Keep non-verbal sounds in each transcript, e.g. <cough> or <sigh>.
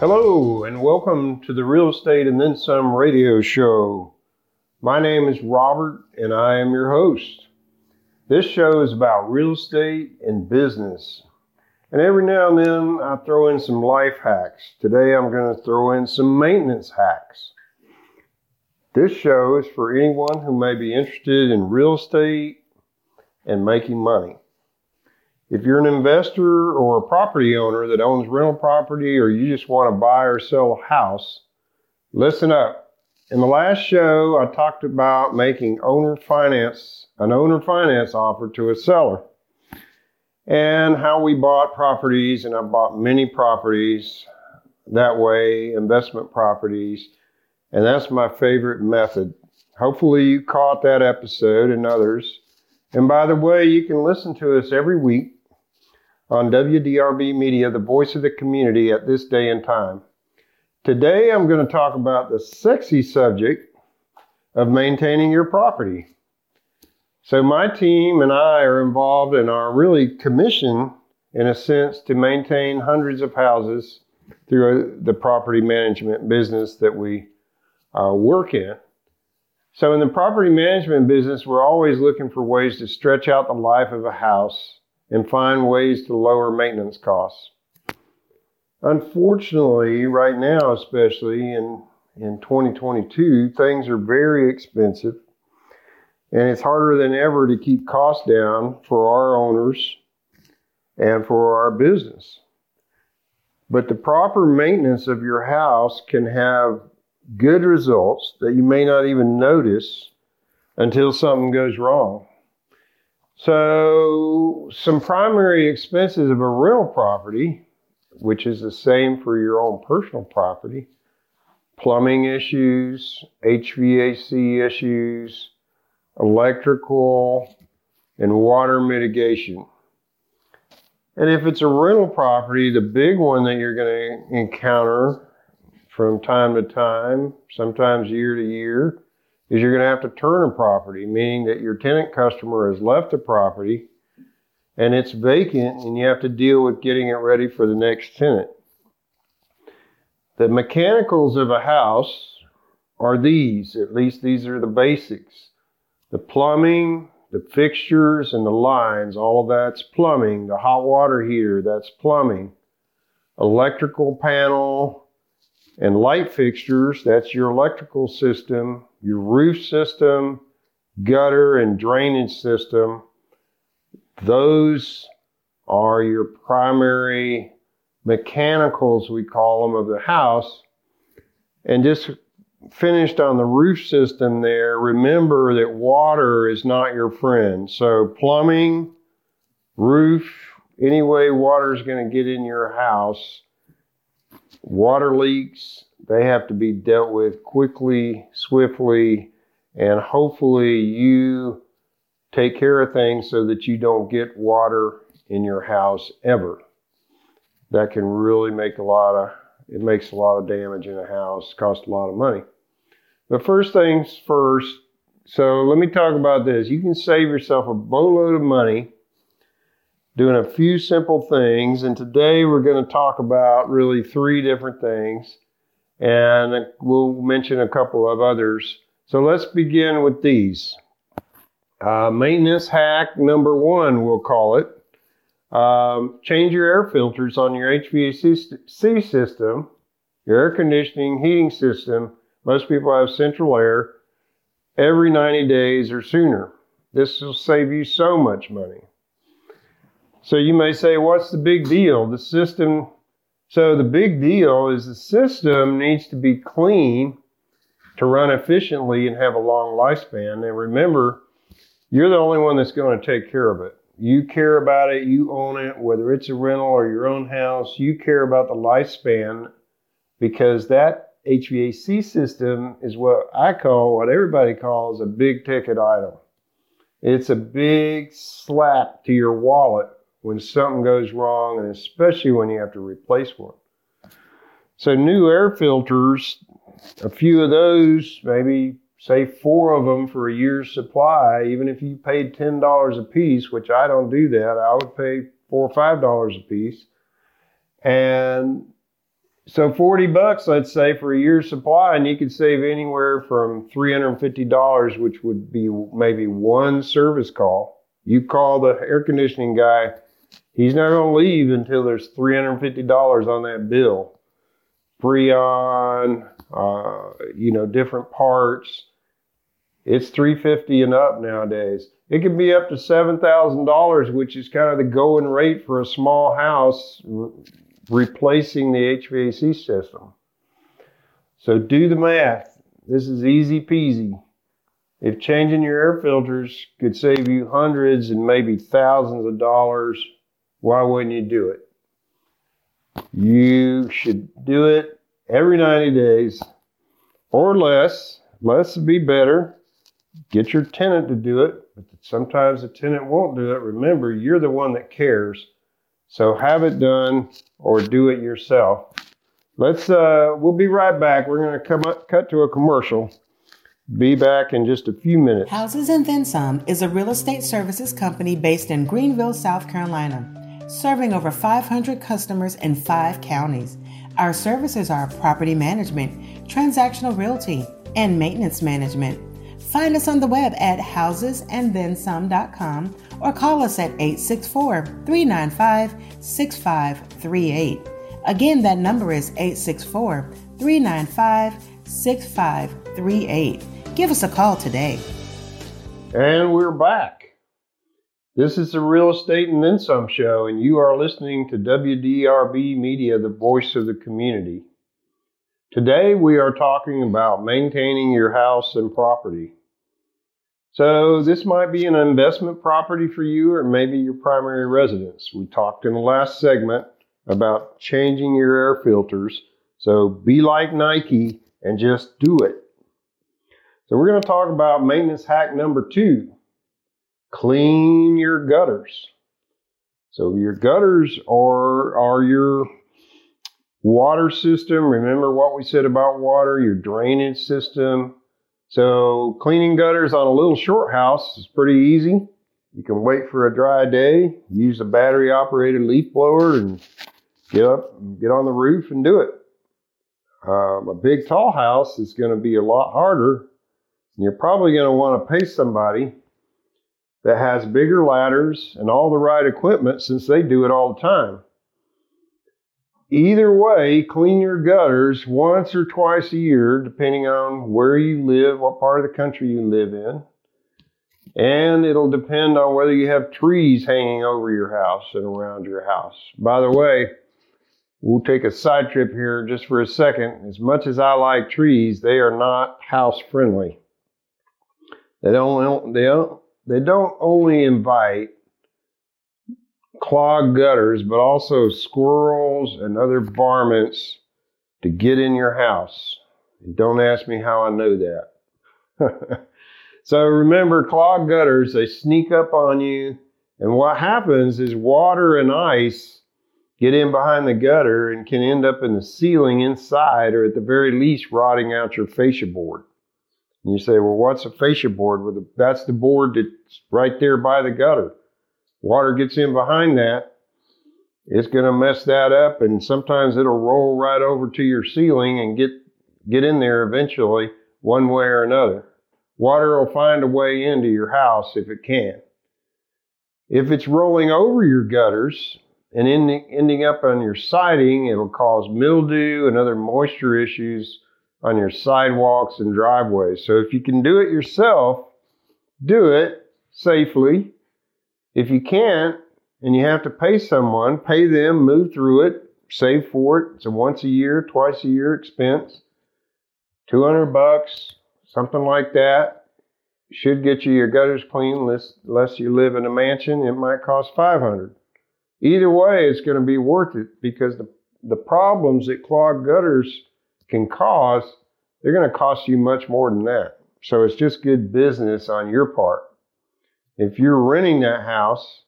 Hello, and welcome to the Real Estate and Then Some radio show. My name is Robert, and I am your host. This show is about real estate and business. And every now and then I throw in some life hacks. Today I'm going to throw in some maintenance hacks. This show is for anyone who may be interested in real estate and making money. If you're an investor or a property owner that owns rental property or you just want to buy or sell a house, listen up. In the last show, I talked about making owner finance, an owner finance offer to a seller and how we bought properties, and I bought many properties that way, investment properties, and that's my favorite method. Hopefully, you caught that episode and others. And by the way, you can listen to us every week on WDRB Media, the voice of the community at this day and time. Today, I'm going to talk about the sexy subject of maintaining your property. So, my team and I are involved in are really commissioned, in a sense, to maintain hundreds of houses through the property management business that we uh, work in. So, in the property management business, we're always looking for ways to stretch out the life of a house and find ways to lower maintenance costs. Unfortunately, right now, especially in, in 2022, things are very expensive and it's harder than ever to keep costs down for our owners and for our business. But the proper maintenance of your house can have good results that you may not even notice until something goes wrong. So, some primary expenses of a rental property, which is the same for your own personal property, plumbing issues, HVAC issues, electrical, and water mitigation. And if it's a rental property, the big one that you're going to encounter from time to time, sometimes year to year, is you're going to have to turn a property, meaning that your tenant customer has left the property and it's vacant and you have to deal with getting it ready for the next tenant. The mechanicals of a house are these, at least these are the basics. The plumbing, the fixtures and the lines, all that's plumbing. The hot water heater, that's plumbing. Electrical panel and light fixtures, that's your electrical system. Your roof system, gutter and drainage system, those are your primary mechanicals, we call them, of the house. And just finished on the roof system there, remember that water is not your friend. So, plumbing, roof, any way water is going to get in your house, water leaks, they have to be dealt with quickly, swiftly, and hopefully you take care of things so that you don't get water in your house ever. That can really make a lot of it makes a lot of damage in a house, costs a lot of money. But first things first, so let me talk about this. You can save yourself a boatload of money doing a few simple things. And today we're going to talk about really three different things. And we'll mention a couple of others. So let's begin with these. Uh, maintenance hack number one, we'll call it. Um, change your air filters on your HVAC system, your air conditioning, heating system most people have central air every 90 days or sooner. This will save you so much money. So you may say, what's the big deal? The system, so the big deal is the system needs to be clean to run efficiently and have a long lifespan. And remember, you're the only one that's going to take care of it. You care about it, you own it, whether it's a rental or your own house, you care about the lifespan because that HVAC system is what I call, what everybody calls a big ticket item. It's a big slap to your wallet when something goes wrong, and especially when you have to replace one. So, new air filters, a few of those, maybe say four of them for a year's supply, even if you paid $10 a piece, which I don't do that, I would pay four or five dollars a piece. And so 40 bucks, let's say, for a year's supply, and you could save anywhere from $350, which would be maybe one service call. You call the air conditioning guy, he's not going to leave until there's $350 on that bill. Freon, uh, you know, different parts. It's 350 and up nowadays. It can be up to $7,000, which is kind of the going rate for a small house replacing the HVAC system. So do the math. This is easy peasy. If changing your air filters could save you hundreds and maybe thousands of dollars, why wouldn't you do it? You should do it every 90 days or less. Less would be better. Get your tenant to do it, but sometimes the tenant won't do it. Remember, you're the one that cares. So have it done or do it yourself. Let's, uh, we'll be right back. We're going to come up, cut to a commercial. Be back in just a few minutes. Houses and Then Some is a real estate services company based in Greenville, South Carolina, serving over 500 customers in five counties. Our services are property management, transactional realty, and maintenance management. Find us on the web at housesandthensome.com or call us at 864 395 6538. Again, that number is 864 395 6538. Give us a call today. And we're back. This is the Real Estate and Then Some show, and you are listening to WDRB Media, the voice of the community. Today we are talking about maintaining your house and property. So this might be an investment property for you or maybe your primary residence. We talked in the last segment about changing your air filters. So be like Nike and just do it. So we're going to talk about maintenance hack number two. Clean your gutters. So your gutters are, are your water system. Remember what we said about water, your drainage system, so cleaning gutters on a little short house is pretty easy. You can wait for a dry day, use a battery operated leaf blower and get up and get on the roof and do it. Um, a big tall house is going to be a lot harder. You're probably going to want to pay somebody that has bigger ladders and all the right equipment since they do it all the time. Either way, clean your gutters once or twice a year, depending on where you live, what part of the country you live in. And it'll depend on whether you have trees hanging over your house and around your house. By the way, we'll take a side trip here just for a second. As much as I like trees, they are not house friendly. They don't, they don't, they don't only invite clogged gutters, but also squirrels and other varmints to get in your house. And don't ask me how I know that. <laughs> so remember, clogged gutters, they sneak up on you. And what happens is water and ice get in behind the gutter and can end up in the ceiling inside, or at the very least, rotting out your fascia board. And you say, well, what's a fascia board? Well, that's the board that's right there by the gutter water gets in behind that, it's going to mess that up and sometimes it'll roll right over to your ceiling and get get in there eventually one way or another. Water will find a way into your house if it can. If it's rolling over your gutters and ending, ending up on your siding, it'll cause mildew and other moisture issues on your sidewalks and driveways. So if you can do it yourself, do it safely if you can't and you have to pay someone, pay them, move through it, save for it. It's a once a year, twice a year expense. 200 bucks, something like that. Should get you your gutters clean unless, unless you live in a mansion. It might cost 500. Either way, it's going to be worth it because the, the problems that clogged gutters can cause, they're going to cost you much more than that. So it's just good business on your part. If you're renting that house,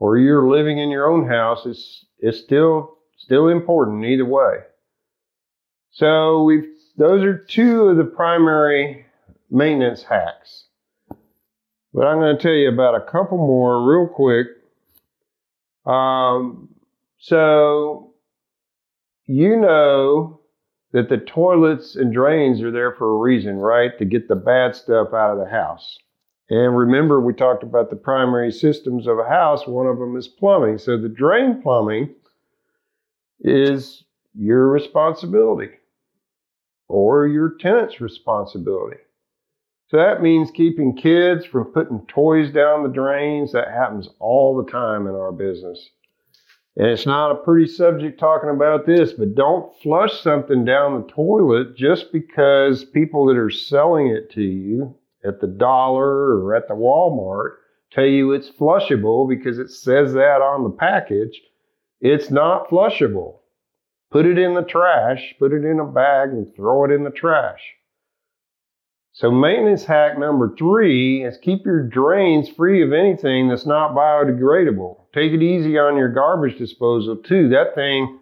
or you're living in your own house, it's it's still still important either way. So we've those are two of the primary maintenance hacks. But I'm going to tell you about a couple more real quick. Um, so you know that the toilets and drains are there for a reason, right? To get the bad stuff out of the house. And remember, we talked about the primary systems of a house. One of them is plumbing. So the drain plumbing is your responsibility or your tenant's responsibility. So that means keeping kids from putting toys down the drains. That happens all the time in our business. And it's not a pretty subject talking about this, but don't flush something down the toilet just because people that are selling it to you at the dollar or at the Walmart tell you it's flushable because it says that on the package. It's not flushable. Put it in the trash, put it in a bag, and throw it in the trash. So, maintenance hack number three is keep your drains free of anything that's not biodegradable. Take it easy on your garbage disposal too. That thing,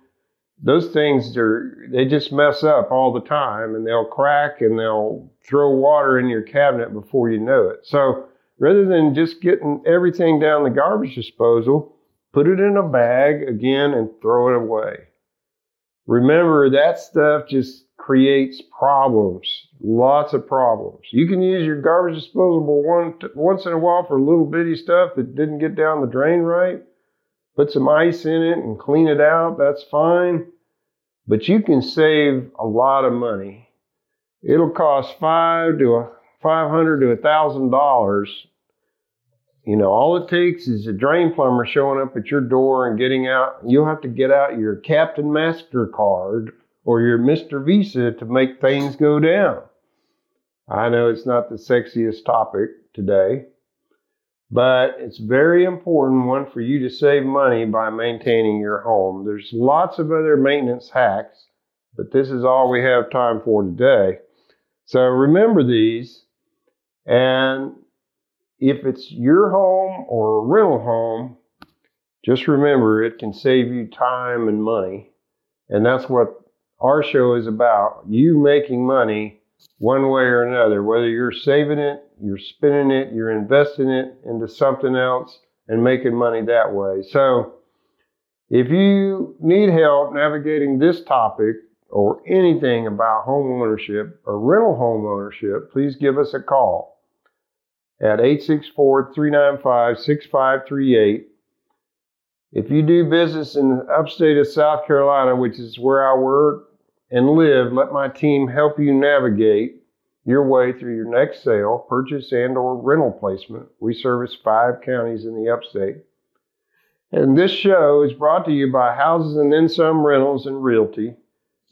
those things are, they just mess up all the time and they'll crack and they'll throw water in your cabinet before you know it. So, rather than just getting everything down the garbage disposal, put it in a bag again and throw it away. Remember, that stuff just creates problems, lots of problems. You can use your garbage disposable one, once in a while for little bitty stuff that didn't get down the drain right. Put some ice in it and clean it out, that's fine. But you can save a lot of money. It'll cost five to a five hundred to a thousand dollars you know, all it takes is a drain plumber showing up at your door and getting out. You'll have to get out your Captain MasterCard or your Mr. Visa to make things go down. I know it's not the sexiest topic today, but it's very important one for you to save money by maintaining your home. There's lots of other maintenance hacks, but this is all we have time for today. So remember these and if it's your home or a rental home, just remember it can save you time and money. And that's what our show is about. You making money one way or another, whether you're saving it, you're spending it, you're investing it into something else and making money that way. So if you need help navigating this topic or anything about home ownership or rental home ownership, please give us a call at 864-395-6538. If you do business in the upstate of South Carolina, which is where I work and live, let my team help you navigate your way through your next sale, purchase, and or rental placement. We service five counties in the upstate. And this show is brought to you by Houses and Then Some Rentals and Realty,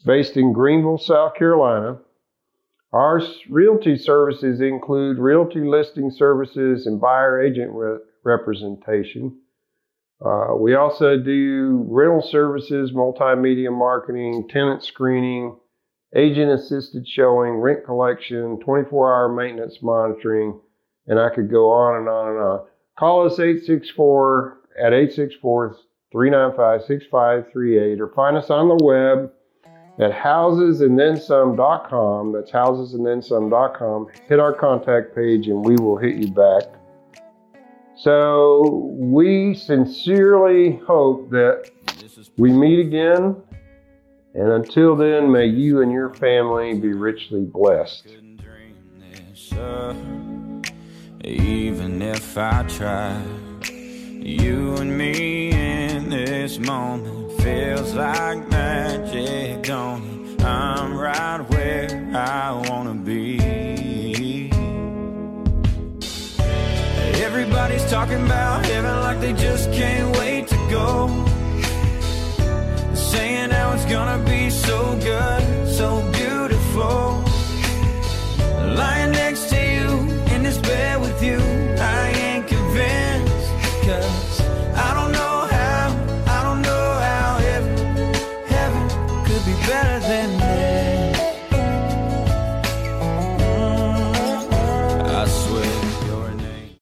based in Greenville, South Carolina. Our realty services include realty listing services and buyer agent re- representation. Uh, we also do rental services, multimedia marketing, tenant screening, agent assisted showing, rent collection, 24 hour maintenance monitoring, and I could go on and on and on. Call us 864 at 864 395 6538 or find us on the web at housesandthensome.com. That's housesandthensome.com. Hit our contact page and we will hit you back. So we sincerely hope that we meet again. And until then, may you and your family be richly blessed. Even if I try, you and me in this moment feels like magic, don't? I'm right where I wanna be. Everybody's talking about heaven like they just can't wait to go. Saying how it's gonna be so good, so beautiful. Lying next to you, in this bed with you, I ain't convinced. Cause